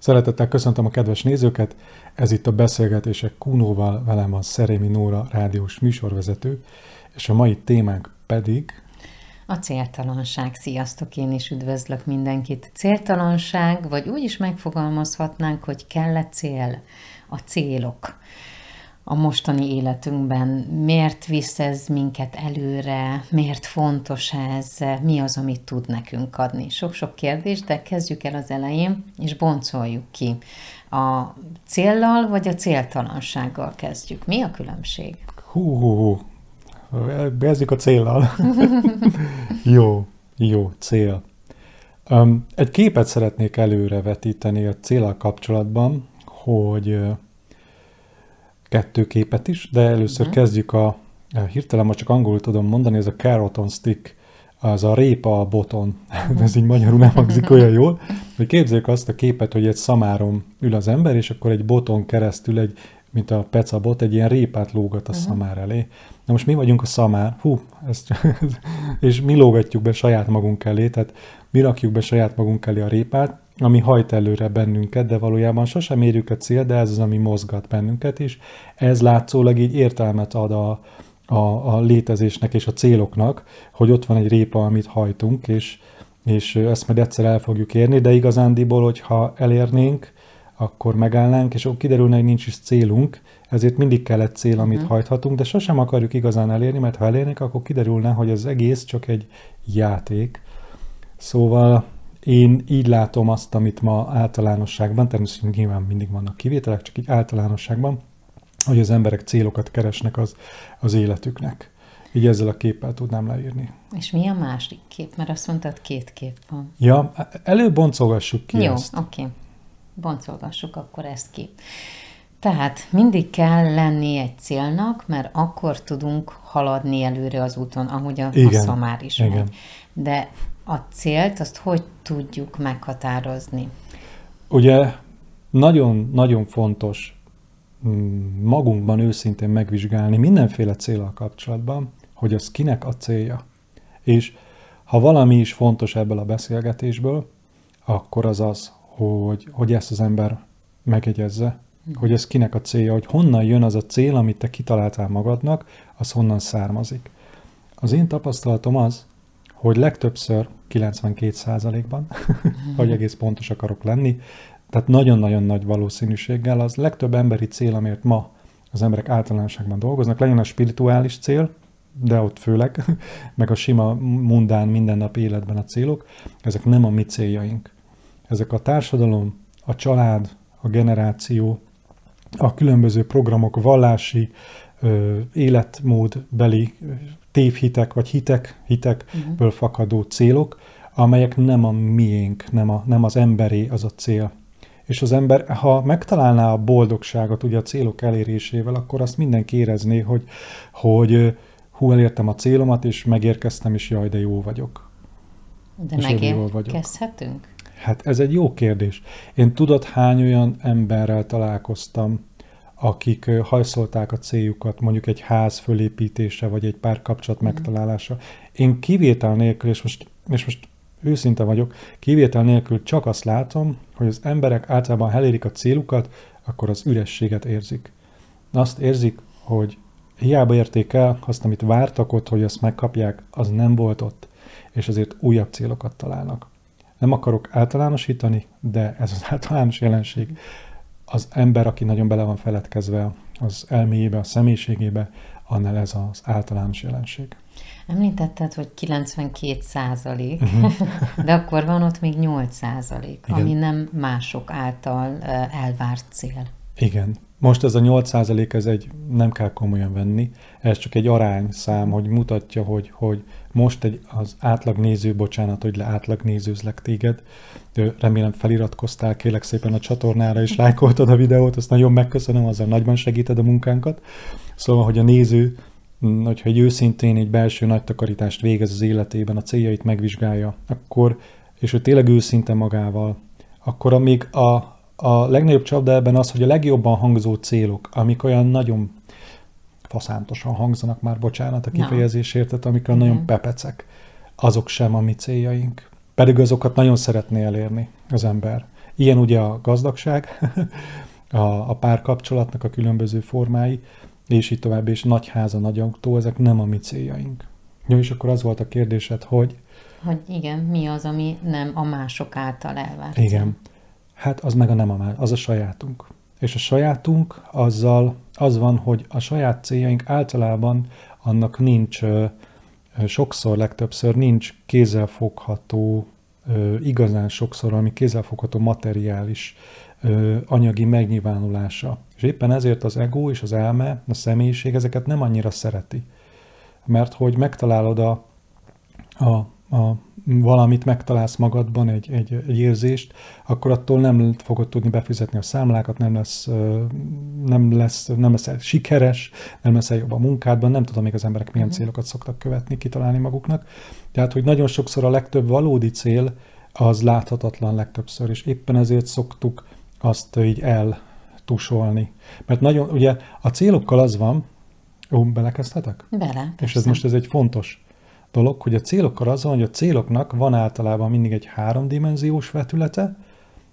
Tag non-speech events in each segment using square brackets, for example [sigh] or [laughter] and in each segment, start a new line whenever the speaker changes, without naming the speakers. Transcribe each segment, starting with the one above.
Szeretettel köszöntöm a kedves nézőket, ez itt a Beszélgetések Kunóval, velem van Szerémi Nóra, rádiós műsorvezető, és a mai témánk pedig...
A céltalanság. Sziasztok, én is üdvözlök mindenkit. Céltalanság, vagy úgy is megfogalmazhatnánk, hogy kell-e cél? A célok a mostani életünkben, miért visz ez minket előre, miért fontos ez, mi az, amit tud nekünk adni. Sok-sok kérdés, de kezdjük el az elején, és boncoljuk ki. A céllal vagy a céltalansággal kezdjük. Mi a különbség?
Hú, hú, hú. Kezdjük a céllal. [laughs] jó, jó, cél. Um, egy képet szeretnék előrevetíteni a célal kapcsolatban, hogy kettő képet is, de először uh-huh. kezdjük a, hirtelen most csak angolul tudom mondani, ez a carrot on stick, az a répa a boton, [laughs] ez így magyarul nem hangzik [laughs] olyan jól, hogy képzeljük azt a képet, hogy egy szamáron ül az ember, és akkor egy boton keresztül egy, mint a pecabot, egy ilyen répát lógat a uh-huh. szamár elé. Na most mi vagyunk a szamár, hú, ezt, [laughs] és mi lógatjuk be saját magunk elé, tehát mi rakjuk be saját magunk elé a répát, ami hajt előre bennünket, de valójában sosem érjük a cél, de ez az, ami mozgat bennünket is. Ez látszólag így értelmet ad a, a, a létezésnek és a céloknak, hogy ott van egy répa, amit hajtunk, és, és ezt majd egyszer el fogjuk érni, de igazándiból, hogyha elérnénk, akkor megállnánk, és kiderülne, hogy nincs is célunk, ezért mindig kell egy cél, amit uh-huh. hajthatunk, de sosem akarjuk igazán elérni, mert ha elérnénk, akkor kiderülne, hogy az egész csak egy játék. Szóval én így látom azt, amit ma általánosságban, természetesen nyilván mindig vannak kivételek, csak így általánosságban, hogy az emberek célokat keresnek az, az életüknek. Így ezzel a képpel tudnám leírni.
És mi a másik kép? Mert azt mondtad, két kép van.
Ja, előbb boncolgassuk ki
Jó, ezt. oké. Boncolgassuk akkor ezt ki. Tehát mindig kell lenni egy célnak, mert akkor tudunk haladni előre az úton, ahogy a, igen, a szamár is igen. megy. De a célt, azt hogy tudjuk meghatározni?
Ugye nagyon-nagyon fontos mm, magunkban őszintén megvizsgálni mindenféle célral kapcsolatban, hogy az kinek a célja. És ha valami is fontos ebből a beszélgetésből, akkor az az, hogy, hogy ezt az ember megjegyezze, hogy ez kinek a célja, hogy honnan jön az a cél, amit te kitaláltál magadnak, az honnan származik. Az én tapasztalatom az, hogy legtöbbször 92%-ban, hogy egész pontos akarok lenni, tehát nagyon-nagyon nagy valószínűséggel az legtöbb emberi cél, amért ma az emberek általánosságban dolgoznak, legyen a spirituális cél, de ott főleg, [laughs] meg a sima, mundán, mindennap életben a célok, ezek nem a mi céljaink. Ezek a társadalom, a család, a generáció, a különböző programok, vallási, életmódbeli tévhitek, vagy hitek, hitekből uh-huh. fakadó célok, amelyek nem a miénk, nem, a, nem az emberé az a cél. És az ember, ha megtalálná a boldogságot ugye a célok elérésével, akkor azt mindenki érezné, hogy, hogy hú, elértem a célomat, és megérkeztem, és jaj, de jó vagyok.
De megérkezhetünk?
Hát ez egy jó kérdés. Én tudod, hány olyan emberrel találkoztam, akik hajszolták a céljukat, mondjuk egy ház fölépítése, vagy egy párkapcsolat mhm. megtalálása. Én kivétel nélkül, és most, és most őszinte vagyok, kivétel nélkül csak azt látom, hogy az emberek általában, elérik a célukat, akkor az ürességet érzik. Azt érzik, hogy hiába érték el azt, amit vártak ott, hogy azt megkapják, az nem volt ott, és azért újabb célokat találnak. Nem akarok általánosítani, de ez az [laughs] általános jelenség az ember, aki nagyon bele van feledkezve az elméjébe, a személyiségébe, annál ez az általános jelenség.
Említetted, hogy 92 százalék, uh-huh. [laughs] de akkor van ott még 8 százalék, ami nem mások által elvárt cél.
Igen. Most ez a 8 százalék, ez egy, nem kell komolyan venni, ez csak egy arányszám, hogy mutatja, hogy, hogy most egy, az átlag néző, bocsánat, hogy le átlag nézőzlek téged, remélem feliratkoztál, kérlek szépen a csatornára, és lájkoltad a videót, azt nagyon megköszönöm, azzal nagyban segíted a munkánkat. Szóval, hogy a néző, hogyha egy őszintén egy belső nagy takarítást végez az életében, a céljait megvizsgálja, akkor, és hogy tényleg őszinte magával, akkor amíg a, a legnagyobb csapda ebben az, hogy a legjobban hangzó célok, amik olyan nagyon faszántosan hangzanak már, bocsánat a kifejezésért, tehát amikor Igen. nagyon pepecek, azok sem a mi céljaink. Pedig azokat nagyon szeretné elérni az ember. Ilyen ugye a gazdagság, [laughs] a, a párkapcsolatnak a különböző formái, és így tovább, és nagy háza, nagy autó, ezek nem a mi céljaink. Jó, és akkor az volt a kérdésed, hogy...
Hogy igen, mi az, ami nem a mások által elvárt.
Igen. Hát az meg a nem a más, az a sajátunk. És a sajátunk azzal az van, hogy a saját céljaink általában annak nincs, sokszor, legtöbbször nincs kézzelfogható, igazán sokszor, ami kézzelfogható materiális anyagi megnyilvánulása. És éppen ezért az ego és az elme, a személyiség ezeket nem annyira szereti. Mert hogy megtalálod a, a, a valamit megtalálsz magadban, egy, egy, egy érzést, akkor attól nem fogod tudni befizetni a számlákat, nem lesz, nem lesz, nem lesz sikeres, nem lesz jobb a munkádban, nem tudom még az emberek milyen mhm. célokat szoktak követni, kitalálni maguknak. Tehát, hogy nagyon sokszor a legtöbb valódi cél az láthatatlan legtöbbször, és éppen ezért szoktuk azt így eltusolni. Mert nagyon, ugye a célokkal az van, ó, belekezdhetek?
Bele, persze.
És ez most ez egy fontos dolog, hogy a célokkal az van, hogy a céloknak van általában mindig egy háromdimenziós vetülete,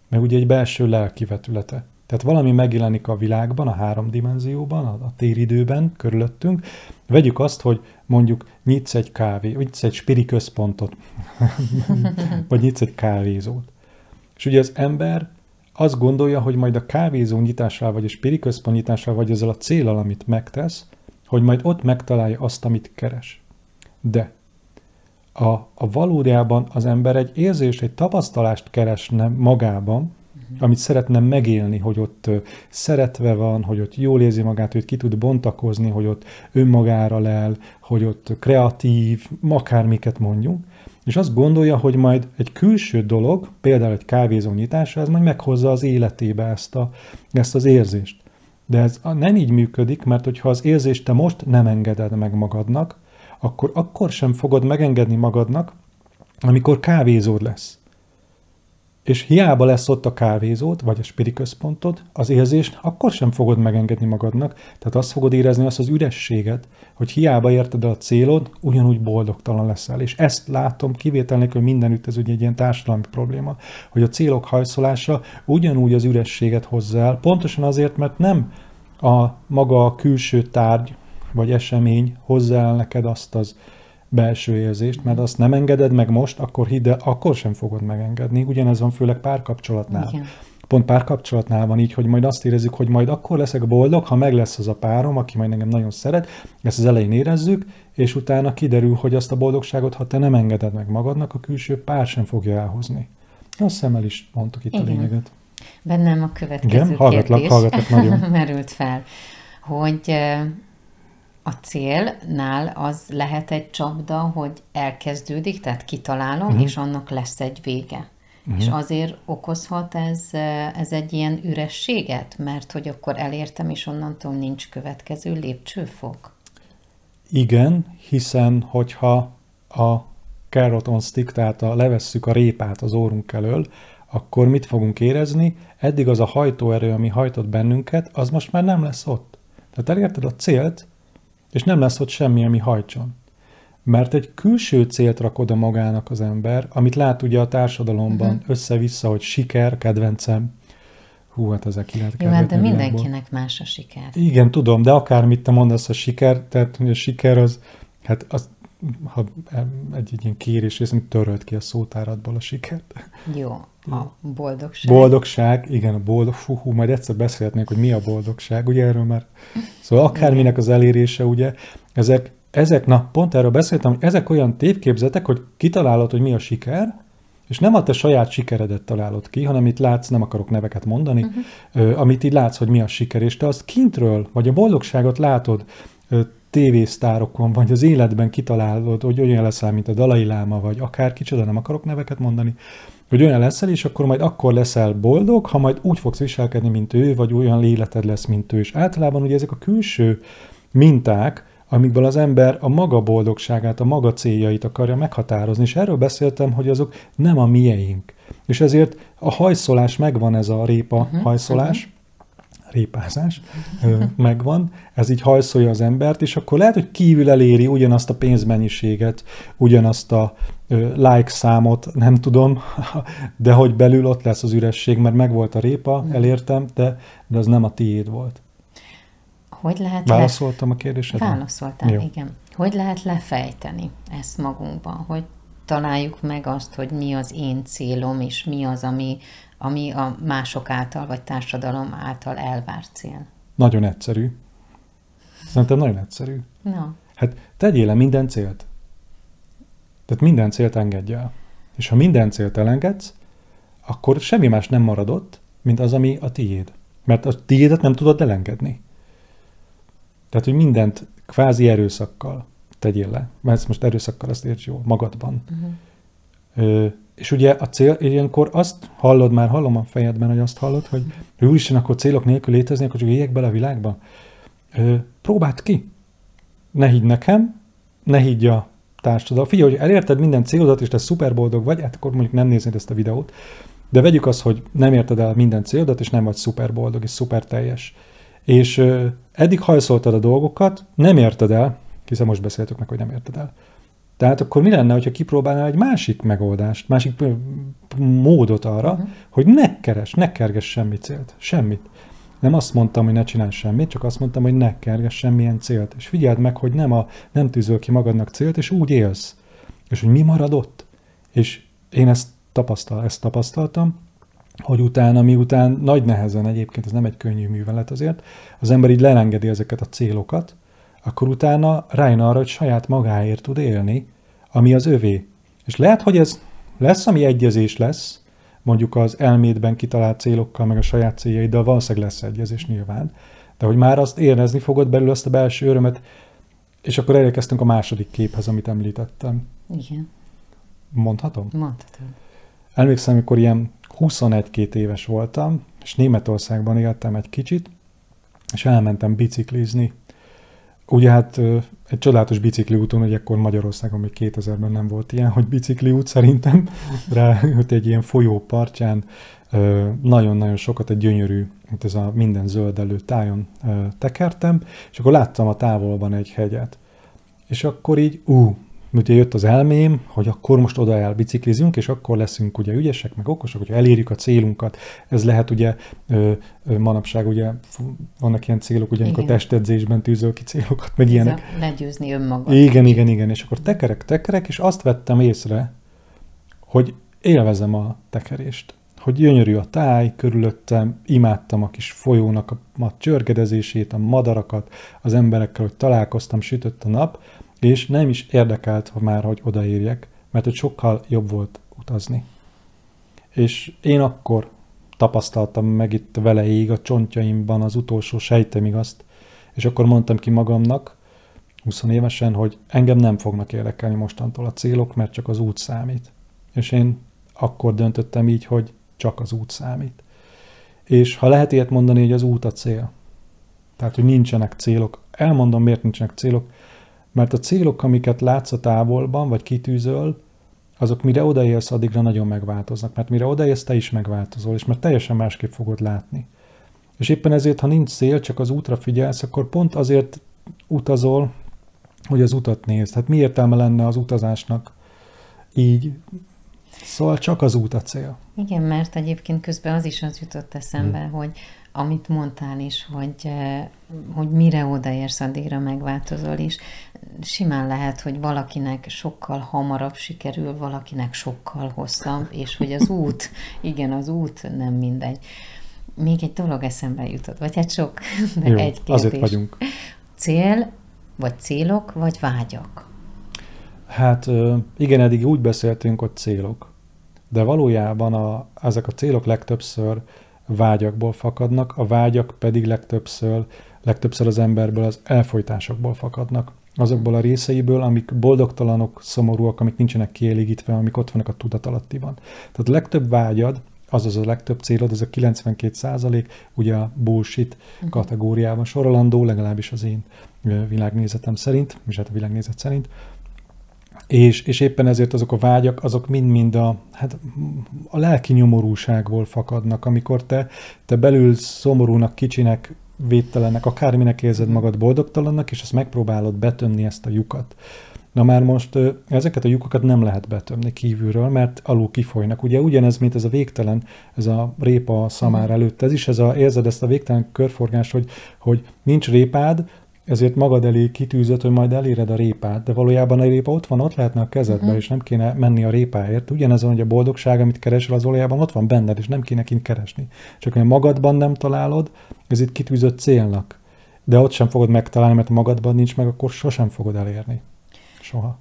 meg ugye egy belső lelki vetülete. Tehát valami megjelenik a világban, a három dimenzióban, a, a téridőben, körülöttünk. Vegyük azt, hogy mondjuk nyitsz egy kávé, vagy nyitsz egy spiri központot, [laughs] vagy nyitsz egy kávézót. És ugye az ember azt gondolja, hogy majd a kávézó nyitásával, vagy a spiri központ nyitásával, vagy ezzel a célral, amit megtesz, hogy majd ott megtalálja azt, amit keres. De a, a valójában az ember egy érzést, egy tapasztalást keresne magában, uh-huh. amit szeretne megélni, hogy ott szeretve van, hogy ott jól érzi magát, hogy ki tud bontakozni, hogy ott önmagára lel, hogy ott kreatív, akármiket mondjunk, és azt gondolja, hogy majd egy külső dolog, például egy kávézó nyitása, ez majd meghozza az életébe ezt, a, ezt az érzést. De ez nem így működik, mert hogyha az érzést te most nem engeded meg magadnak, akkor akkor sem fogod megengedni magadnak, amikor kávézód lesz. És hiába lesz ott a kávézód, vagy a spiri központod, az érzést akkor sem fogod megengedni magadnak, tehát azt fogod érezni azt az ürességet, hogy hiába érted a célod, ugyanúgy boldogtalan leszel. És ezt látom kivétel nélkül mindenütt, ez ugye egy ilyen társadalmi probléma, hogy a célok hajszolása ugyanúgy az ürességet hozzá el, pontosan azért, mert nem a maga a külső tárgy, vagy esemény hozzá el neked azt az belső érzést, mert azt nem engeded meg most, akkor hidd el, akkor sem fogod megengedni. Ugyanez van főleg párkapcsolatnál. Igen. Pont párkapcsolatnál van így, hogy majd azt érezzük, hogy majd akkor leszek boldog, ha meg lesz az a párom, aki majd engem nagyon szeret, ezt az elején érezzük, és utána kiderül, hogy azt a boldogságot, ha te nem engeded meg magadnak, a külső pár sem fogja elhozni. Azt hiszem el is mondtuk itt Igen. a lényeget.
Bennem a következő
Igen? Hallgatlak, kérdés hallgatlak nagyon. [laughs]
merült fel, hogy a célnál az lehet egy csapda, hogy elkezdődik, tehát kitalálom, uh-huh. és annak lesz egy vége. Uh-huh. És azért okozhat ez, ez egy ilyen ürességet, mert hogy akkor elértem, és onnantól nincs következő lépcsőfok?
Igen, hiszen hogyha a carrot on stick, tehát a, levesszük a répát az órunk elől, akkor mit fogunk érezni? Eddig az a hajtóerő, ami hajtott bennünket, az most már nem lesz ott. Tehát elérted a célt, és nem lesz ott semmi, ami hajtson. Mert egy külső célt rak oda magának az ember, amit lát ugye a társadalomban uh-huh. össze-vissza, hogy siker, kedvencem, hú, hát ezek ki lehet
Jó, hát de mindenkinek más a siker.
Igen, tudom, de akármit te mondasz a siker, tehát a siker az, hát az, ha egy, egy ilyen kérés, részint törölt ki a szótáradból a sikert.
Jó, a boldogság.
Boldogság, igen, a boldog, fú, hú, majd egyszer beszélhetnék, hogy mi a boldogság, ugye erről már. Szóval akárminek az elérése, ugye, ezek, ezek, na, pont erről beszéltem, hogy ezek olyan tévképzetek, hogy kitalálod, hogy mi a siker, és nem a te saját sikeredet találod ki, hanem itt látsz, nem akarok neveket mondani, uh-huh. amit így látsz, hogy mi a siker, és te azt kintről, vagy a boldogságot látod tévésztárokon, vagy az életben kitalálod, hogy olyan leszel, mint a Dalai Láma, vagy akár kicsoda, nem akarok neveket mondani, hogy olyan leszel, és akkor majd akkor leszel boldog, ha majd úgy fogsz viselkedni, mint ő, vagy olyan léleted lesz, mint ő. És általában ugye ezek a külső minták, amikből az ember a maga boldogságát, a maga céljait akarja meghatározni, és erről beszéltem, hogy azok nem a mieink. És ezért a hajszolás megvan ez a répa uh-huh, hajszolás, uh-huh répázás megvan, ez így hajszolja az embert, és akkor lehet, hogy kívül eléri ugyanazt a pénzmennyiséget, ugyanazt a like számot, nem tudom, [laughs] de hogy belül ott lesz az üresség, mert megvolt a répa, mhm. elértem, de, de az nem a tiéd volt.
Hogy lehet
Válaszoltam le... a kérdésedre?
Válaszoltál, Jó. igen. Hogy lehet lefejteni ezt magunkban? Hogy találjuk meg azt, hogy mi az én célom, és mi az, ami, ami a mások által, vagy társadalom által elvárt cél?
Nagyon egyszerű. Szerintem nagyon egyszerű.
Na.
Hát tegyél le minden célt. Tehát minden célt engedj el. És ha minden célt elengedsz, akkor semmi más nem maradott, mint az, ami a tiéd. Mert a tiédet nem tudod elengedni. Tehát, hogy mindent kvázi erőszakkal tegyél le. Mert ezt most erőszakkal azt érts jól, magadban. Uh-huh. Ö, és ugye a cél, ilyenkor azt hallod, már hallom a fejedben, hogy azt hallod, hogy úristen, akkor célok nélkül létezni, akkor csak éljek bele a világba. Ö, próbáld ki. Ne higgy nekem, ne higgy a társadalom. Figyelj, hogy elérted minden célodat, és te szuper boldog vagy, hát akkor mondjuk nem néznéd ezt a videót, de vegyük azt, hogy nem érted el minden célodat, és nem vagy szuper boldog, és szuper teljes. És ö, eddig hajszoltad a dolgokat, nem érted el, hiszen most beszéltük meg, hogy nem érted el. Tehát akkor mi lenne, hogyha kipróbálnál egy másik megoldást, másik módot arra, uh-huh. hogy ne keres, ne kerges semmi célt, semmit. Nem azt mondtam, hogy ne csinálj semmit, csak azt mondtam, hogy ne kerges semmilyen célt. És figyeld meg, hogy nem, a, nem tűzöl ki magadnak célt, és úgy élsz. És hogy mi marad ott. És én ezt, tapasztal, ezt tapasztaltam, hogy utána, miután nagy nehezen egyébként, ez nem egy könnyű művelet azért, az ember így lelengedi ezeket a célokat, akkor utána rájön arra, hogy saját magáért tud élni, ami az övé. És lehet, hogy ez lesz, ami egyezés lesz, mondjuk az elmédben kitalált célokkal, meg a saját céljaiddal valószínűleg lesz egyezés nyilván, de hogy már azt érezni fogod belül azt a belső örömet, és akkor elérkeztünk a második képhez, amit említettem.
Igen.
Mondhatom?
Mondhatom.
Emlékszem, amikor ilyen 21-2 éves voltam, és Németországban éltem egy kicsit, és elmentem biciklizni Ugye hát egy csodálatos bicikli úton, hogy akkor Magyarországon még 2000-ben nem volt ilyen, hogy bicikli út szerintem, [laughs] rá egy ilyen folyó partján nagyon-nagyon sokat egy gyönyörű, mint ez a minden zöldelő tájon tekertem, és akkor láttam a távolban egy hegyet. És akkor így, ú, ugye jött az elmém, hogy akkor most oda elbiciklizünk, és akkor leszünk ugye ügyesek, meg okosak, hogy elérjük a célunkat. Ez lehet ugye ö, ö, manapság ugye vannak ilyen célok, ugye amikor testedzésben tűzöl ki célokat, meg Ez ilyenek.
legyőzni önmagad.
Igen, igen, igen, és akkor tekerek, tekerek, és azt vettem észre, hogy élvezem a tekerést. Hogy gyönyörű a táj körülöttem, imádtam a kis folyónak a, a csörgedezését, a madarakat, az emberekkel, hogy találkoztam, sütött a nap, és nem is érdekelt ha már, hogy odaérjek, mert hogy sokkal jobb volt utazni. És én akkor tapasztaltam meg itt veleig a csontjaimban az utolsó sejtemig azt, és akkor mondtam ki magamnak, 20 évesen, hogy engem nem fognak érdekelni mostantól a célok, mert csak az út számít. És én akkor döntöttem így, hogy csak az út számít. És ha lehet ilyet mondani, hogy az út a cél. Tehát, hogy nincsenek célok. Elmondom, miért nincsenek célok. Mert a célok, amiket látsz a távolban, vagy kitűzöl, azok mire odaérsz, addigra nagyon megváltoznak. Mert mire odaérsz, te is megváltozol, és mert teljesen másképp fogod látni. És éppen ezért, ha nincs cél, csak az útra figyelsz, akkor pont azért utazol, hogy az utat nézd. Hát mi értelme lenne az utazásnak így? Szóval csak az út a cél.
Igen, mert egyébként közben az is az jutott eszembe, hmm. hogy amit mondtál is, hogy, eh, hogy mire odaérsz, addigra megváltozol is. Simán lehet, hogy valakinek sokkal hamarabb sikerül, valakinek sokkal hosszabb, és hogy az út, [laughs] igen, az út nem mindegy. Még egy dolog eszembe jutott, vagy hát sok, de
Jó,
egy kérdés.
azért vagyunk.
Cél, vagy célok, vagy vágyak?
Hát igen, eddig úgy beszéltünk, hogy célok. De valójában a, ezek a célok legtöbbször vágyakból fakadnak, a vágyak pedig legtöbbször, legtöbbször az emberből az elfolytásokból fakadnak. Azokból a részeiből, amik boldogtalanok, szomorúak, amik nincsenek kielégítve, amik ott vannak a tudatalattiban. Tehát a legtöbb vágyad, azaz a legtöbb célod, ez a 92 százalék, ugye a bullshit uh-huh. kategóriában sorolandó, legalábbis az én világnézetem szerint, és hát a világnézet szerint, és, és éppen ezért azok a vágyak, azok mind-mind a, hát a lelki nyomorúságból fakadnak, amikor te, te belül szomorúnak, kicsinek, védtelennek, akárminek érzed magad boldogtalannak, és ezt megpróbálod betömni ezt a lyukat. Na már most ezeket a lyukokat nem lehet betömni kívülről, mert alul kifolynak. Ugye ugyanez, mint ez a végtelen, ez a répa a szamár mhm. előtt, ez is ez a, érzed ezt a végtelen körforgás, hogy, hogy nincs répád, ezért magad elé kitűzött, hogy majd eléred a répát, de valójában a répa ott van, ott lehetne a kezedbe, uh-huh. és nem kéne menni a répáért. Ugyanez van, hogy a boldogság, amit keresel, az valójában ott van benned, és nem kéne kint keresni. Csak hogy magadban nem találod, ez itt kitűzött célnak. De ott sem fogod megtalálni, mert magadban nincs meg, akkor sosem fogod elérni. Soha.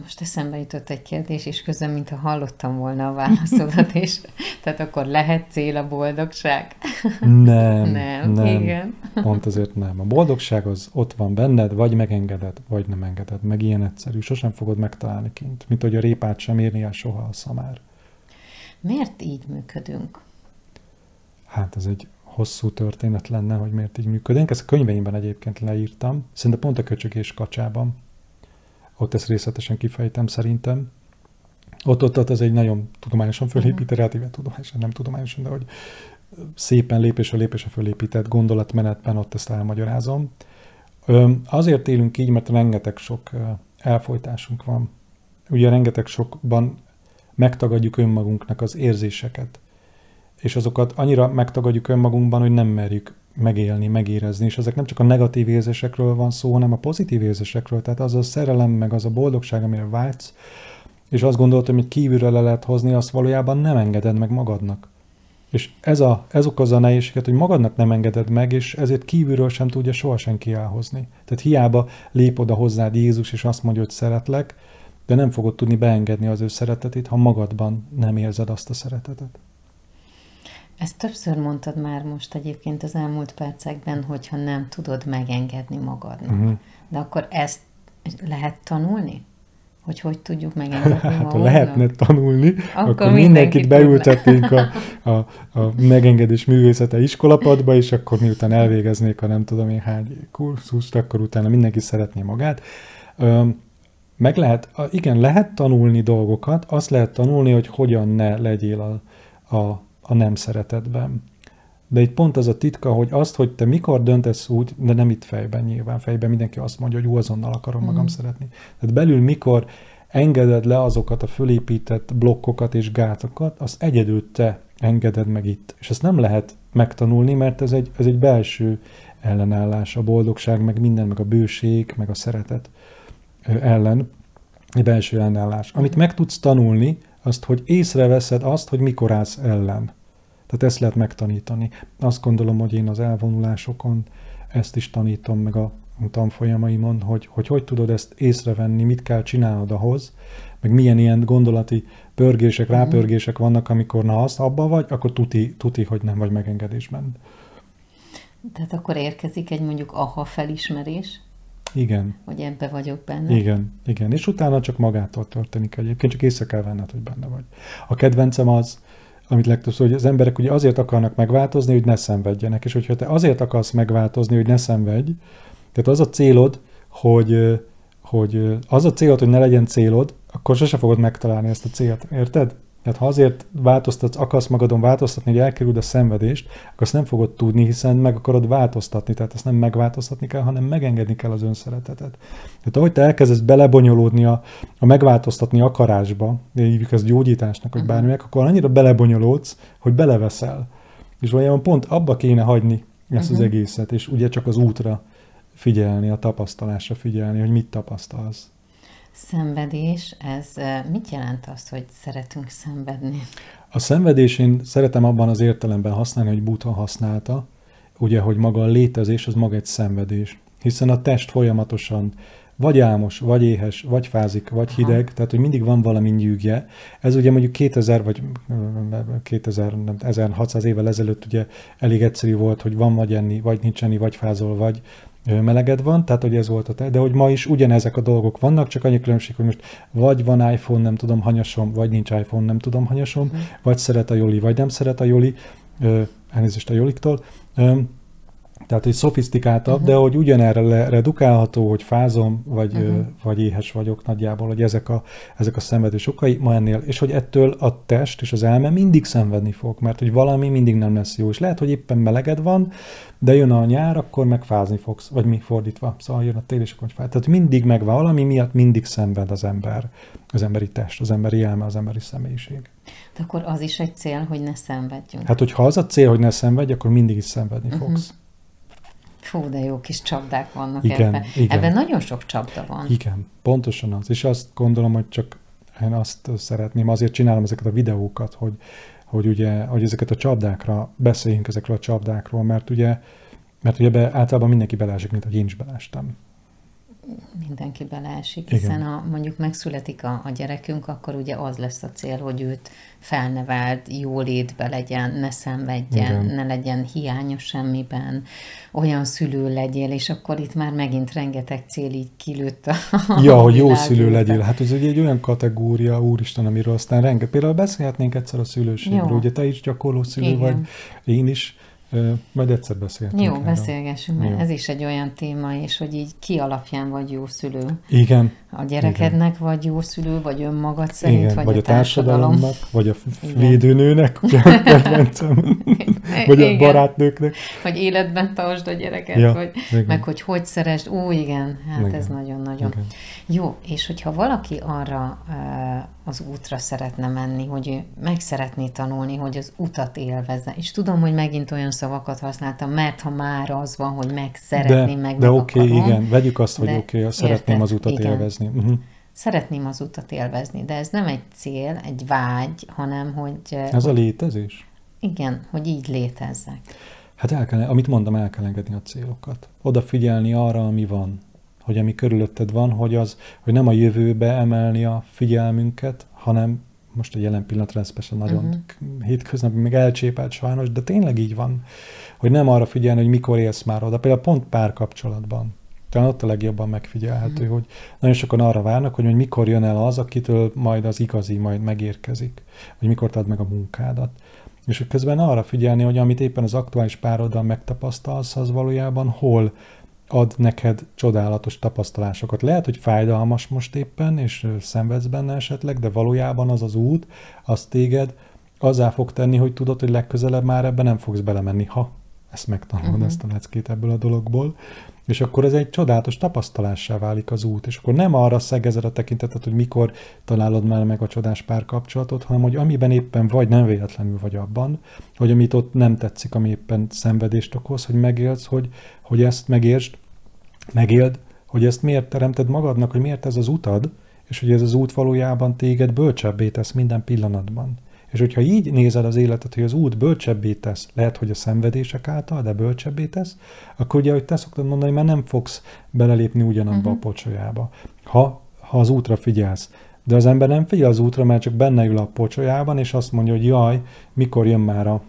Most eszembe jutott egy kérdés, és közben, mintha hallottam volna a válaszodat [laughs] is. Tehát akkor lehet cél a boldogság?
Nem,
nem,
nem.
igen.
Pont azért nem. A boldogság az ott van benned, vagy megengeded, vagy nem engeded. Meg ilyen egyszerű. Sosem fogod megtalálni kint. Mint hogy a répát sem érni el soha a szamár.
Miért így működünk?
Hát ez egy hosszú történet lenne, hogy miért így működünk. Ezt a könyveimben egyébként leírtam. Szerintem pont a köcsögés kacsában ott ezt részletesen kifejtem szerintem. Ott, ott, ott az egy nagyon tudományosan fölépített, relatíve tudományosan, nem tudományosan, de hogy szépen lépésre lépésre fölépített gondolatmenetben ott ezt elmagyarázom. Azért élünk így, mert rengeteg sok elfolytásunk van. Ugye rengeteg sokban megtagadjuk önmagunknak az érzéseket, és azokat annyira megtagadjuk önmagunkban, hogy nem merjük megélni, megérezni, és ezek nem csak a negatív érzésekről van szó, hanem a pozitív érzésekről, tehát az a szerelem, meg az a boldogság, amire vágysz, és azt gondolod, hogy kívülre le lehet hozni, azt valójában nem engeded meg magadnak. És ez, a, ez okozza a nehézséget, hogy magadnak nem engeded meg, és ezért kívülről sem tudja soha senki elhozni. Tehát hiába lép oda hozzád Jézus, és azt mondja, hogy szeretlek, de nem fogod tudni beengedni az ő szeretetét, ha magadban nem érzed azt a szeretetet.
Ezt többször mondtad már most egyébként az elmúlt percekben, hogyha nem tudod megengedni magadnak. Uh-huh. De akkor ezt lehet tanulni? Hogy hogy tudjuk megengedni [laughs] hát, magunknak?
Ha lehetne tanulni, akkor, akkor mindenkit beültetnénk a, a, a megengedés művészete iskolapadba, és akkor miután elvégeznék a nem tudom én hány kurzust, akkor utána mindenki szeretné magát. Meg lehet, igen, lehet tanulni dolgokat, azt lehet tanulni, hogy hogyan ne legyél a, a a nem szeretetben. De itt pont az a titka, hogy azt, hogy te mikor döntesz úgy, de nem itt fejben nyilván, fejben mindenki azt mondja, hogy jó, azonnal akarom magam mm. szeretni. Tehát belül mikor engeded le azokat a fölépített blokkokat és gátokat, azt egyedül te engeded meg itt. És ezt nem lehet megtanulni, mert ez egy, ez egy belső ellenállás, a boldogság, meg minden, meg a bőség, meg a szeretet ellen, egy belső ellenállás. Amit meg tudsz tanulni, azt, hogy észreveszed azt, hogy mikor állsz ellen. Tehát ezt lehet megtanítani. Azt gondolom, hogy én az elvonulásokon ezt is tanítom meg a tanfolyamaimon, hogy, hogy hogy tudod ezt észrevenni, mit kell csinálnod ahhoz, meg milyen ilyen gondolati pörgések, mhm. rápörgések vannak, amikor na azt abba vagy, akkor tuti, tuti, hogy nem vagy megengedésben.
Tehát akkor érkezik egy mondjuk aha felismerés,
igen.
Hogy ebbe vagyok benne.
Igen, igen. És utána csak magától történik egyébként, csak észre kell venned, hogy benne vagy. A kedvencem az, amit legtöbbször, hogy az emberek ugye azért akarnak megváltozni, hogy ne szenvedjenek. És hogyha te azért akarsz megváltozni, hogy ne szenvedj, tehát az a célod, hogy, hogy az a célod, hogy ne legyen célod, akkor sose fogod megtalálni ezt a célt. Érted? Tehát ha azért változtatsz, akarsz magadon változtatni, hogy elkerüld a szenvedést, akkor azt nem fogod tudni, hiszen meg akarod változtatni. Tehát ezt nem megváltoztatni kell, hanem megengedni kell az önszeretetet. Tehát ahogy te elkezdesz belebonyolódni a, a megváltoztatni akarásba, hívjuk ezt gyógyításnak, vagy mhm. bárminek, akkor annyira belebonyolódsz, hogy beleveszel. És valójában pont abba kéne hagyni ezt uh-huh. az mhm. egészet, és ugye csak az útra figyelni, a tapasztalásra figyelni, hogy mit tapasztalsz.
Szenvedés, ez mit jelent azt, hogy szeretünk szenvedni?
A szenvedés én szeretem abban az értelemben használni, hogy Buddha használta, ugye, hogy maga a létezés az maga egy szenvedés. Hiszen a test folyamatosan vagy álmos, vagy éhes, vagy fázik, vagy Aha. hideg, tehát hogy mindig van valami nyűgje. Ez ugye mondjuk 2000 vagy 2000, 1600 évvel ezelőtt ugye elég egyszerű volt, hogy van vagy enni, vagy nincs enni, vagy fázol, vagy meleged van, tehát hogy ez volt a te, de hogy ma is ugyanezek a dolgok vannak, csak annyi különbség, hogy most vagy van iPhone, nem tudom hanyasom, vagy nincs iPhone, nem tudom hanyasom, mm. vagy szeret a Joli, vagy nem szeret a Joli, elnézést a Joliktól. Tehát egy szofisztikáltabb, uh-huh. de hogy ugyanerre redukálható, hogy fázom, vagy, uh-huh. vagy éhes vagyok nagyjából, hogy ezek a, ezek a szenvedés okai ma ennél, és hogy ettől a test és az elme mindig szenvedni fog, mert hogy valami mindig nem lesz jó, és lehet, hogy éppen meleged van, de jön a nyár, akkor meg fázni fogsz, vagy mi fordítva, szóval jön a tél, és akkor fáj. Tehát mindig megvan, valami miatt mindig szenved az ember, az emberi test, az emberi elme, az emberi személyiség.
De akkor az is egy cél, hogy ne szenvedjünk.
Hát, hogyha az a cél, hogy ne szenvedj, akkor mindig is szenvedni uh-huh. fogsz.
Fú, de jó kis csapdák vannak
igen,
ebben.
Igen.
Ebben nagyon sok csapda van.
Igen, pontosan az. És azt gondolom, hogy csak én azt szeretném, azért csinálom ezeket a videókat, hogy, hogy ugye, hogy ezeket a csapdákra beszéljünk ezekről a csapdákról, mert ugye, mert ugye be, általában mindenki belásik, mint hogy én is belástam
mindenki beleesik, hiszen Igen. ha mondjuk megszületik a, a gyerekünk, akkor ugye az lesz a cél, hogy őt felnevelt, jólétbe legyen, ne szenvedjen, Igen. ne legyen hiányos semmiben, olyan szülő legyél, és akkor itt már megint rengeteg cél így kilőtt a
Ja, hogy jó szülő legyél. Hát ez egy, egy olyan kategória, úristen, amiről aztán rengeteg. Például beszélhetnénk egyszer a szülőségről, jó. ugye te is gyakorló szülő Igen. vagy, én is, majd egyszer beszélgetünk.
Jó, erről. beszélgessünk, mert jó. ez is egy olyan téma, és hogy így ki alapján vagy jó szülő.
Igen.
A gyerekednek Igen. vagy jó szülő, vagy önmagad szerint,
Igen,
vagy,
vagy
a,
a társadalomnak, vagy a védőnőnek, [laughs] vagy a barátnőknek.
Vagy életben tartsd a gyereket, ja, vagy, meg hogy hogy szeresd. Ó, igen, hát igen. ez nagyon-nagyon. Jó, és hogyha valaki arra az útra szeretne menni, hogy meg szeretné tanulni, hogy az utat élvezze. És tudom, hogy megint olyan szavakat használtam, mert ha már az van, hogy meg szeretném,
de,
meg
De oké, okay, igen, vegyük azt, hogy oké, okay, szeretném érted, az utat igen. élvezni. Uh-huh.
Szeretném az utat élvezni, de ez nem egy cél, egy vágy, hanem hogy...
Ez a létezés?
Igen, hogy így létezzek.
Hát el kell, amit mondom, el kell engedni a célokat. Odafigyelni arra, ami van hogy ami körülötted van, hogy az, hogy nem a jövőbe emelni a figyelmünket, hanem most a jelen pillanatra ez persze nagyon uh-huh. hétköznapi, még elcsépelt sajnos, de tényleg így van, hogy nem arra figyelni, hogy mikor élsz már oda. Például pont párkapcsolatban. Talán ott a legjobban megfigyelhető, uh-huh. hogy nagyon sokan arra várnak, hogy, hogy mikor jön el az, akitől majd az igazi majd megérkezik, hogy mikor ad meg a munkádat. És hogy közben arra figyelni, hogy amit éppen az aktuális pároddal megtapasztalsz, az valójában hol ad neked csodálatos tapasztalásokat. Lehet, hogy fájdalmas most éppen, és szenvedsz benne esetleg, de valójában az az út, az téged azzá fog tenni, hogy tudod, hogy legközelebb már ebben nem fogsz belemenni, ha ezt megtanulod, uh-huh. ezt a leckét ebből a dologból. És akkor ez egy csodálatos tapasztalássá válik az út, és akkor nem arra szegezed a tekintetet, hogy mikor találod már meg a csodás párkapcsolatot, hanem hogy amiben éppen vagy, nem véletlenül vagy abban, hogy amit ott nem tetszik, ami éppen szenvedést okoz, hogy megélsz, hogy, hogy ezt megértsd, megéld, hogy ezt miért teremted magadnak, hogy miért ez az utad, és hogy ez az út valójában téged bölcsebbé tesz minden pillanatban. És hogyha így nézed az életet, hogy az út bölcsebbé tesz, lehet, hogy a szenvedések által, de bölcsebbé tesz, akkor ugye, ahogy te szoktad mondani, már nem fogsz belelépni ugyanabba uh-huh. a mhm. pocsolyába, ha, ha az útra figyelsz. De az ember nem figyel az útra, mert csak benne ül a pocsolyában, és azt mondja, hogy jaj, mikor jön már a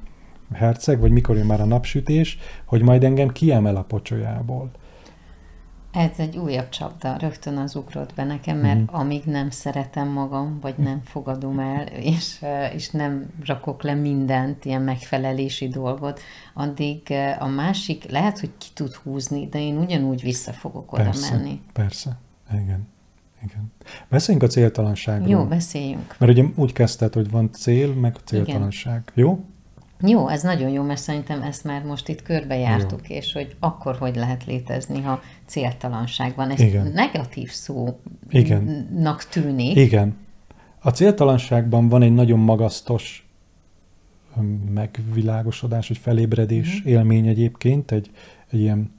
herceg, vagy mikor jön már a napsütés, hogy majd engem kiemel a pocsolyából.
Ez egy újabb csapda, rögtön az ugrott be nekem, mert mm. amíg nem szeretem magam, vagy nem fogadom el, [laughs] és, és nem rakok le mindent, ilyen megfelelési dolgot, addig a másik lehet, hogy ki tud húzni, de én ugyanúgy vissza fogok oda
persze,
menni.
Persze, igen. Igen. Beszéljünk a céltalanságról.
Jó, beszéljünk.
Mert ugye úgy kezdted, hogy van cél, meg céltalanság. Igen. Jó?
Jó, ez nagyon jó, mert szerintem ezt már most itt körbejártuk, jó. és hogy akkor hogy lehet létezni, ha céltalanság van. Ez Igen. negatív szónak Igen. tűnik.
Igen. A céltalanságban van egy nagyon magasztos megvilágosodás, vagy felébredés mm. élmény egyébként, egy, egy ilyen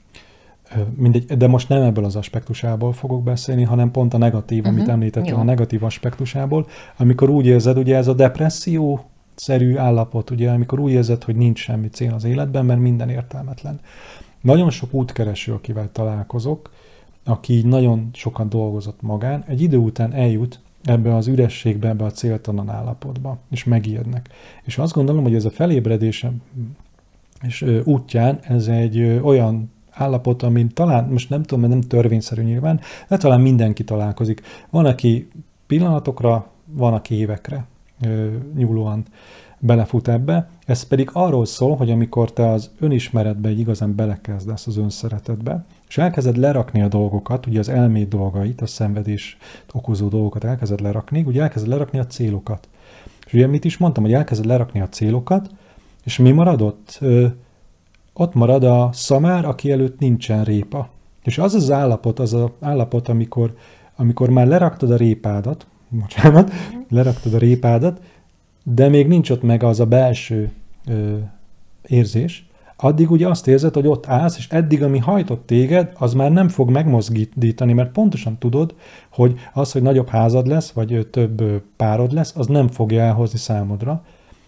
mindegy, de most nem ebből az aspektusából fogok beszélni, hanem pont a negatív, uh-huh. amit mhm. említettem, a negatív aspektusából, amikor úgy érzed, ugye ez a depresszió, szerű állapot, ugye, amikor úgy érzed, hogy nincs semmi cél az életben, mert minden értelmetlen. Nagyon sok útkereső, akivel találkozok, aki így nagyon sokat dolgozott magán, egy idő után eljut ebbe az ürességbe, ebbe a céltalan állapotba, és megijednek. És azt gondolom, hogy ez a felébredése és útján ez egy olyan állapot, amin talán, most nem tudom, mert nem törvényszerű nyilván, de talán mindenki találkozik. Van, aki pillanatokra, van, aki évekre nyúlóan belefut ebbe, Ez pedig arról szól, hogy amikor te az önismeretbe egy igazán belekezdesz az önszeretetbe, és elkezded lerakni a dolgokat, ugye az elméd dolgait, a szenvedés okozó dolgokat elkezded lerakni, ugye elkezded lerakni a célokat. És ugye mit is mondtam, hogy elkezded lerakni a célokat, és mi marad ott? Ö, ott marad a szamár, aki előtt nincsen répa. És az az állapot, az az állapot, amikor, amikor már leraktad a répádat, bocsánat, leraktad a répádat, de még nincs ott meg az a belső ö, érzés, addig ugye azt érzed, hogy ott állsz, és eddig, ami hajtott téged, az már nem fog megmozgítani, mert pontosan tudod, hogy az, hogy nagyobb házad lesz, vagy több párod lesz, az nem fogja elhozni számodra.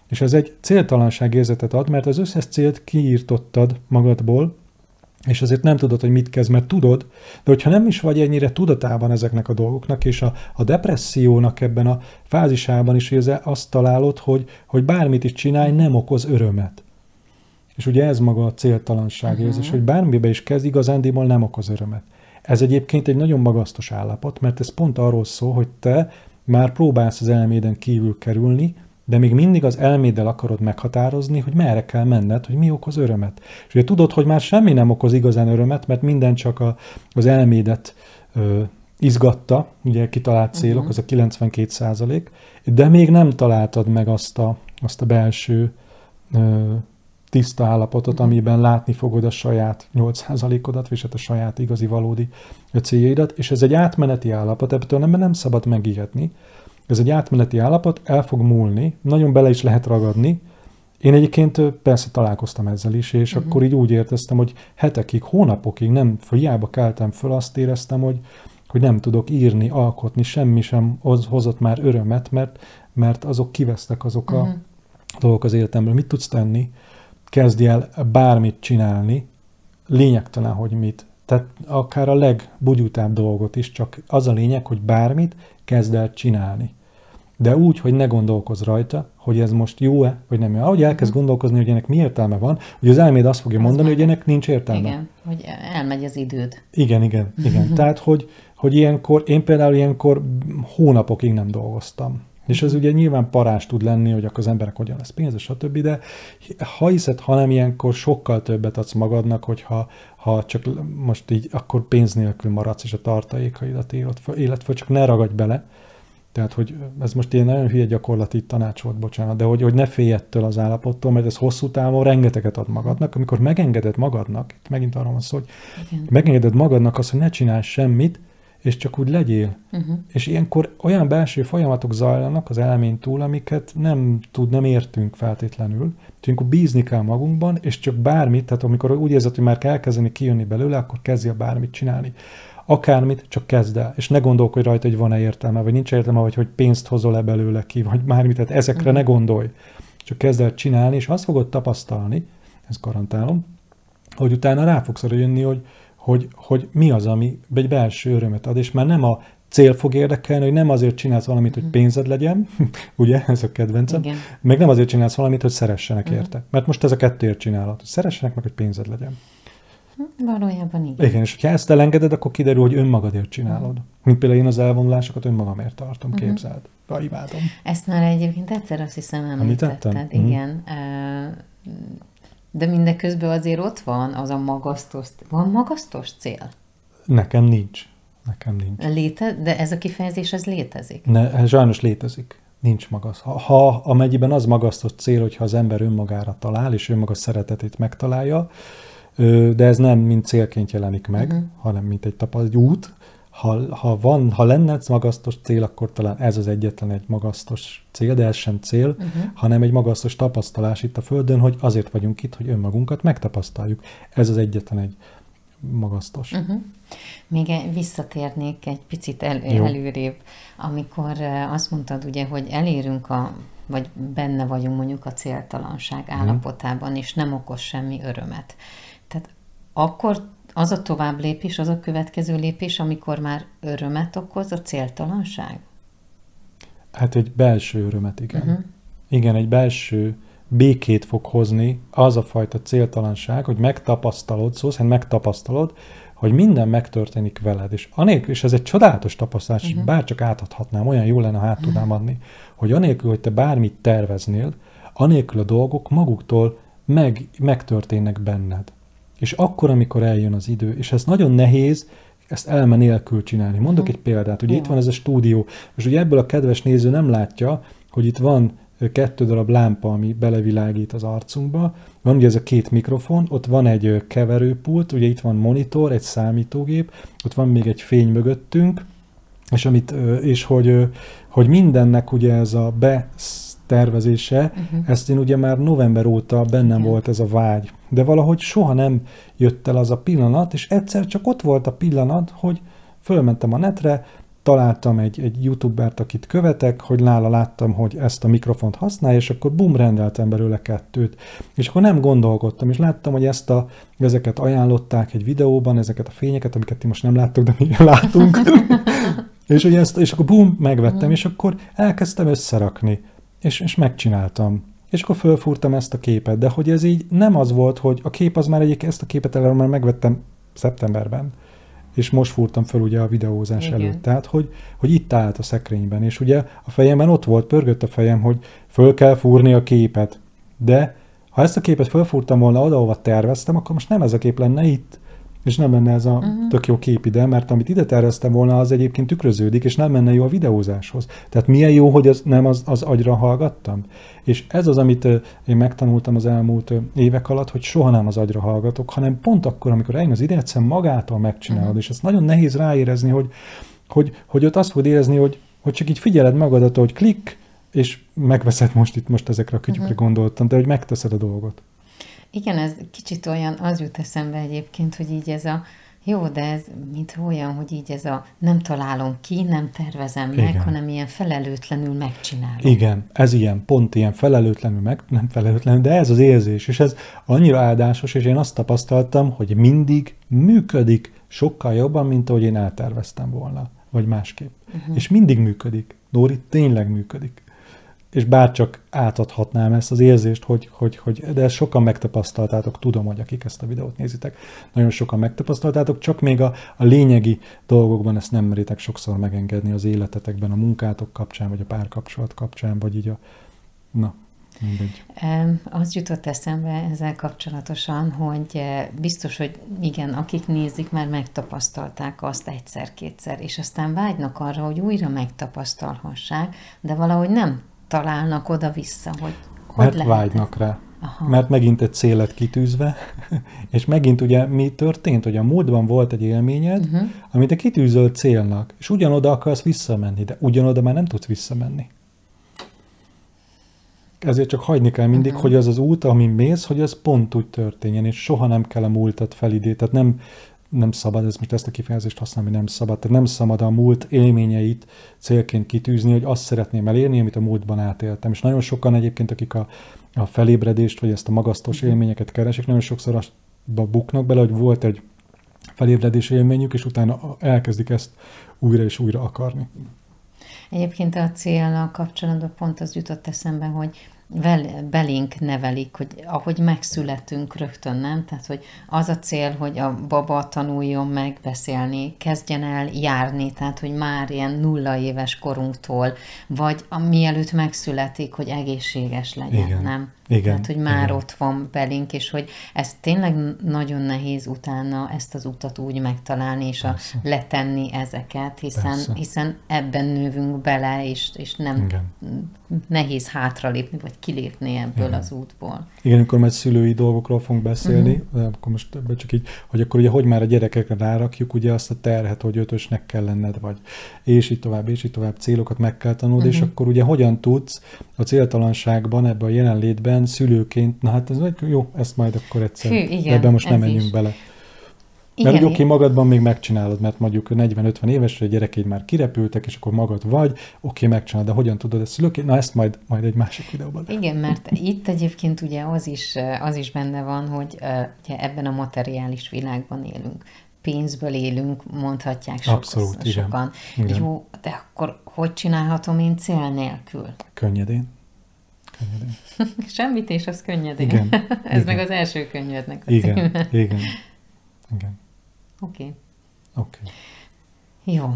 És ez egy céltalanság érzetet ad, mert az összes célt kiírtottad magadból, és azért nem tudod, hogy mit kezd, mert tudod, de hogyha nem is vagy ennyire tudatában ezeknek a dolgoknak, és a, a depressziónak ebben a fázisában is hogy azt találod, hogy, hogy bármit is csinálj, nem okoz örömet. És ugye ez maga a céltalanság uh-huh. érzés, hogy bármibe is kezd, igazándiból nem okoz örömet. Ez egyébként egy nagyon magasztos állapot, mert ez pont arról szól, hogy te már próbálsz az elméden kívül kerülni, de még mindig az elméddel akarod meghatározni, hogy merre kell menned, hogy mi okoz örömet. És ugye tudod, hogy már semmi nem okoz igazán örömet, mert minden csak a, az elmédet ö, izgatta, ugye kitalált célok, uh-huh. az a 92 százalék, de még nem találtad meg azt a, azt a belső ö, tiszta állapotot, uh-huh. amiben látni fogod a saját 8%-odat, vagy hát a saját igazi valódi céljaidat, és ez egy átmeneti állapot, ebből nem, nem szabad megijedni, ez egy átmeneti állapot, el fog múlni, nagyon bele is lehet ragadni. Én egyébként persze találkoztam ezzel is, és uh-huh. akkor így úgy érteztem, hogy hetekig, hónapokig nem, hiába keltem föl, azt éreztem, hogy, hogy nem tudok írni, alkotni, semmi sem hozott már örömet, mert, mert azok kivesztek azok a uh-huh. dolgok az életemből. Mit tudsz tenni? Kezdj el bármit csinálni, lényegtelen, hogy mit. Tehát akár a legbugyutább dolgot is, csak az a lényeg, hogy bármit kezd el csinálni de úgy, hogy ne gondolkozz rajta, hogy ez most jó-e, vagy nem jó. Ahogy elkezd mhm. gondolkozni, hogy ennek mi értelme van, hogy az elméd azt fogja mondani, hogy ennek nincs értelme.
Igen, hogy elmegy az időd.
Igen, igen, igen. [laughs] Tehát, hogy, hogy ilyenkor, én például ilyenkor hónapokig nem dolgoztam. És ez ugye nyilván parás tud lenni, hogy akkor az emberek hogyan lesz pénze, stb. De ha hiszed, ha nem ilyenkor sokkal többet adsz magadnak, hogyha ha csak most így, akkor pénz nélkül maradsz, és a tartalékaidat föl, élet föl, csak ne ragadj bele, tehát, hogy ez most ilyen nagyon hülye gyakorlati tanács volt, bocsánat, de hogy, hogy ne félj ettől az állapottól, mert ez hosszú távon rengeteget ad magadnak. Amikor megengeded magadnak, itt megint arról van szó, hogy Igen. megengeded magadnak azt, hogy ne csinálj semmit, és csak úgy legyél. Uh-huh. És ilyenkor olyan belső folyamatok zajlanak az elmény túl, amiket nem tud, nem értünk feltétlenül. Úgyhogy akkor bízni kell magunkban, és csak bármit, tehát amikor úgy érzed, hogy már kell kezdeni kijönni belőle, akkor kezdje bármit csinálni akármit, csak kezd el, és ne gondolkodj rajta, hogy van-e értelme, vagy nincs értelme, vagy hogy pénzt hozol-e belőle ki, vagy bármit, tehát ezekre uh-huh. ne gondolj. Csak kezd el csinálni, és azt fogod tapasztalni, ezt garantálom, hogy utána rá fogsz arra jönni, hogy, hogy, hogy mi az, ami egy belső örömet ad, és már nem a cél fog érdekelni, hogy nem azért csinálsz valamit, hogy mhm. pénzed legyen, [laughs] ugye, ez a kedvencem, Igen. meg nem azért csinálsz valamit, hogy szeressenek uh-huh. érte. Mert most ez a kettőért csinálod, hogy szeressenek meg, hogy pénzed legyen.
Valójában igen.
Igen, és ha ezt elengeded, akkor kiderül, hogy önmagadért csinálod. Mint például én az elvonulásokat önmagamért tartom, uh-huh. képzeld. Uh, imádom.
Ezt már egyébként egyszer azt hiszem említetted. Említettem? Mhm. Igen. Uh, de mindeközben azért ott van az a magasztos, van magasztos cél?
Nekem nincs. Nekem nincs.
Léte, de ez a kifejezés, ez létezik?
Ne, sajnos létezik. Nincs magas. Ha, ha amennyiben az magasztos cél, hogyha az ember önmagára talál, és önmaga szeretetét megtalálja, de ez nem mint célként jelenik meg, uh-huh. hanem mint egy tapasztalat, egy út. Ha, ha, van, ha lenne magasztos cél, akkor talán ez az egyetlen egy magasztos cél, de ez sem cél, uh-huh. hanem egy magasztos tapasztalás itt a Földön, hogy azért vagyunk itt, hogy önmagunkat megtapasztaljuk. Ez az egyetlen egy magasztos. Uh-huh.
Még visszatérnék egy picit el, előrébb, amikor azt mondtad ugye, hogy elérünk a vagy benne vagyunk mondjuk a céltalanság állapotában, és nem okoz semmi örömet akkor az a tovább lépés, az a következő lépés, amikor már örömet okoz a céltalanság?
Hát egy belső örömet, igen. Uh-huh. Igen, egy belső békét fog hozni az a fajta céltalanság, hogy megtapasztalod, szó szerint megtapasztalod, hogy minden megtörténik veled, és anélkül, és ez egy csodálatos tapasztalás, uh-huh. bár csak átadhatnám, olyan jó lenne, ha át tudnám adni, hogy anélkül, hogy te bármit terveznél, anélkül a dolgok maguktól meg, megtörténnek benned. És akkor, amikor eljön az idő, és ez nagyon nehéz, ezt elme nélkül csinálni. Mondok egy példát, ugye itt van ez a stúdió, és ugye ebből a kedves néző nem látja, hogy itt van kettő darab lámpa, ami belevilágít az arcunkba, van ugye ez a két mikrofon, ott van egy keverőpult, ugye itt van monitor, egy számítógép, ott van még egy fény mögöttünk, és, amit, és hogy, hogy mindennek ugye ez a betervezése, uh-huh. ezt én ugye már november óta bennem Igen. volt ez a vágy, de valahogy soha nem jött el az a pillanat, és egyszer csak ott volt a pillanat, hogy fölmentem a netre, találtam egy, egy youtubert, akit követek, hogy nála láttam, hogy ezt a mikrofont használja, és akkor bum, rendeltem belőle kettőt. És akkor nem gondolkodtam, és láttam, hogy ezt a, ezeket ajánlották egy videóban, ezeket a fényeket, amiket ti most nem láttok, de mi [laughs] látunk. [laughs] és, hogy ezt, és akkor bum, megvettem, és akkor elkezdtem összerakni, és, és megcsináltam. És akkor fölfúrtam ezt a képet, de hogy ez így nem az volt, hogy a kép az már egyik, ezt a képet előre már megvettem szeptemberben és most fúrtam fel ugye a videózás Igen. előtt. Tehát, hogy, hogy itt állt a szekrényben, és ugye a fejemben ott volt, pörgött a fejem, hogy föl kell fúrni a képet. De ha ezt a képet fölfúrtam volna oda, ahova terveztem, akkor most nem ez a kép lenne itt, és nem lenne ez a uh-huh. tök jó kép ide, mert amit ide terveztem volna, az egyébként tükröződik, és nem menne jó a videózáshoz. Tehát milyen jó, hogy az, nem az, az agyra hallgattam. És ez az, amit én megtanultam az elmúlt évek alatt, hogy soha nem az agyra hallgatok, hanem pont akkor, amikor eljön az ide, egyszerűen magától megcsinálod, uh-huh. és ez nagyon nehéz ráérezni, hogy, hogy, hogy ott azt fogod érezni, hogy, hogy csak így figyeled magadat, hogy klik, és megveszed most itt, most ezekre a kütyükre uh-huh. gondoltam, de hogy megteszed a dolgot.
Igen, ez kicsit olyan, az jut eszembe egyébként, hogy így ez a, jó, de ez mint olyan, hogy így ez a nem találom ki, nem tervezem meg, Igen. hanem ilyen felelőtlenül megcsinálom.
Igen, ez ilyen, pont ilyen felelőtlenül meg, nem felelőtlenül, de ez az érzés, és ez annyira áldásos, és én azt tapasztaltam, hogy mindig működik sokkal jobban, mint ahogy én elterveztem volna, vagy másképp. Uh-huh. És mindig működik. Nóri tényleg működik és bárcsak átadhatnám ezt az érzést, hogy, hogy, hogy de ezt sokan megtapasztaltátok, tudom, hogy akik ezt a videót nézitek, nagyon sokan megtapasztaltátok, csak még a, a lényegi dolgokban ezt nem meritek sokszor megengedni az életetekben, a munkátok kapcsán, vagy a párkapcsolat kapcsán, vagy így a... Na, mindegy.
Az jutott eszembe ezzel kapcsolatosan, hogy eh, biztos, hogy igen, akik nézik, már megtapasztalták azt egyszer-kétszer, és aztán vágynak arra, hogy újra megtapasztalhassák, de valahogy nem találnak oda-vissza, hogy hogy
Mert lehet vágynak rá. Aha. Mert megint egy célet kitűzve, [laughs] és megint ugye mi történt, hogy a múltban volt egy élményed, uh-huh. amit te kitűzöl célnak, és ugyanoda akarsz visszamenni, de ugyanoda már nem tudsz visszamenni. Ezért csak hagyni kell mindig, uh-huh. hogy az az út, amin mész, hogy az pont úgy történjen, és soha nem kell a múltat felidé. Tehát nem, nem szabad, ez most ezt a kifejezést használni, nem szabad, tehát nem szabad a múlt élményeit célként kitűzni, hogy azt szeretném elérni, amit a múltban átéltem. És nagyon sokan egyébként, akik a, a felébredést, vagy ezt a magasztos élményeket keresik, nagyon sokszor azt buknak bele, hogy volt egy felébredés élményük, és utána elkezdik ezt újra és újra akarni.
Egyébként a célnal kapcsolatban pont az jutott eszembe, hogy belénk nevelik, hogy ahogy megszületünk rögtön, nem? Tehát, hogy az a cél, hogy a baba tanuljon meg beszélni, kezdjen el járni, tehát, hogy már ilyen nulla éves korunktól, vagy a, mielőtt megszületik, hogy egészséges legyen, Igen. nem? Igen, Tehát, hogy már igen. ott van belénk, és hogy ez tényleg nagyon nehéz utána ezt az utat úgy megtalálni, és a, letenni ezeket, hiszen, hiszen ebben nővünk bele, és, és nem igen. nehéz hátralépni, vagy kilépni ebből igen. az útból.
Igen, amikor majd szülői dolgokról fogunk beszélni, uh-huh. akkor most csak így, hogy akkor ugye, hogy már a gyerekekre rárakjuk ugye azt a terhet, hogy ötösnek kell lenned, vagy és így tovább, és így tovább célokat meg kell tanulni, uh-huh. és mhm. akkor ugye hogyan tudsz a céltalanságban, ebben a jelenlétben szülőként, na hát ez jó, ezt majd akkor egyszer, Hű, igen, ebben most nem menjünk is. bele. Igen, mert oké, magadban még megcsinálod, mert mondjuk 40-50 évesre a gyerekeid már kirepültek, és akkor magad vagy, oké, megcsinálod, de hogyan tudod ezt szülőként? Na ezt majd, majd egy másik videóban.
Igen, mert itt egyébként ugye az is, az is benne van, hogy ugye ebben a materiális világban élünk pénzből élünk, mondhatják sok,
Abszolút,
sokan. Igen. Igen. Jó, de akkor hogy csinálhatom én cél nélkül?
Könnyedén.
Könnyedén. [laughs] Semmit az könnyedén. Igen. [laughs] Ez igen. meg az első könyvednek a
igen. címe. Igen. Igen.
Oké. Okay.
Oké. Okay.
Jó.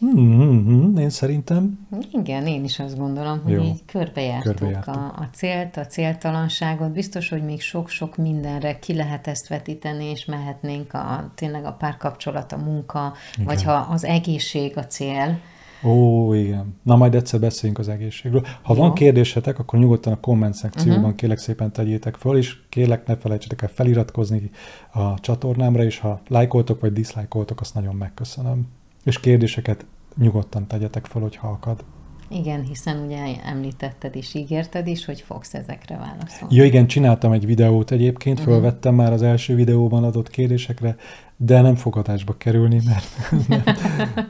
Hmm, én szerintem.
Igen, én is azt gondolom, hogy
Jó.
így körbejártuk,
Körbejártuk.
A, a célt, a céltalanságot. Biztos, hogy még sok-sok mindenre ki lehet ezt vetíteni, és mehetnénk a, tényleg a párkapcsolat, a munka,
Igen.
vagy ha az egészség a cél.
Ó, igen. Na majd egyszer beszéljünk az egészségről. Ha
Jó.
van kérdésetek, akkor nyugodtan a komment szekcióban uh-huh. kérlek szépen tegyétek föl, és kérlek ne felejtsetek el feliratkozni a csatornámra, és ha lájkoltok vagy diszlájkoltok, azt nagyon megköszönöm. És kérdéseket nyugodtan tegyetek fel, hogyha akad.
Igen, hiszen ugye említetted is, ígérted is, hogy fogsz ezekre válaszolni.
Ja igen, csináltam egy videót egyébként,
Mhm.
fölvettem már az első videóban adott kérdésekre, de nem fog adásba kerülni, mert [laughs] nem,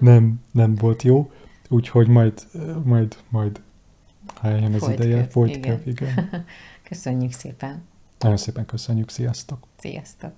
nem, nem volt jó. Úgyhogy majd, majd, majd, ha eljön az
Fold
ideje, folytkev,
igen.
igen. [laughs]
köszönjük szépen.
Nagyon szépen köszönjük, sziasztok!
Sziasztok!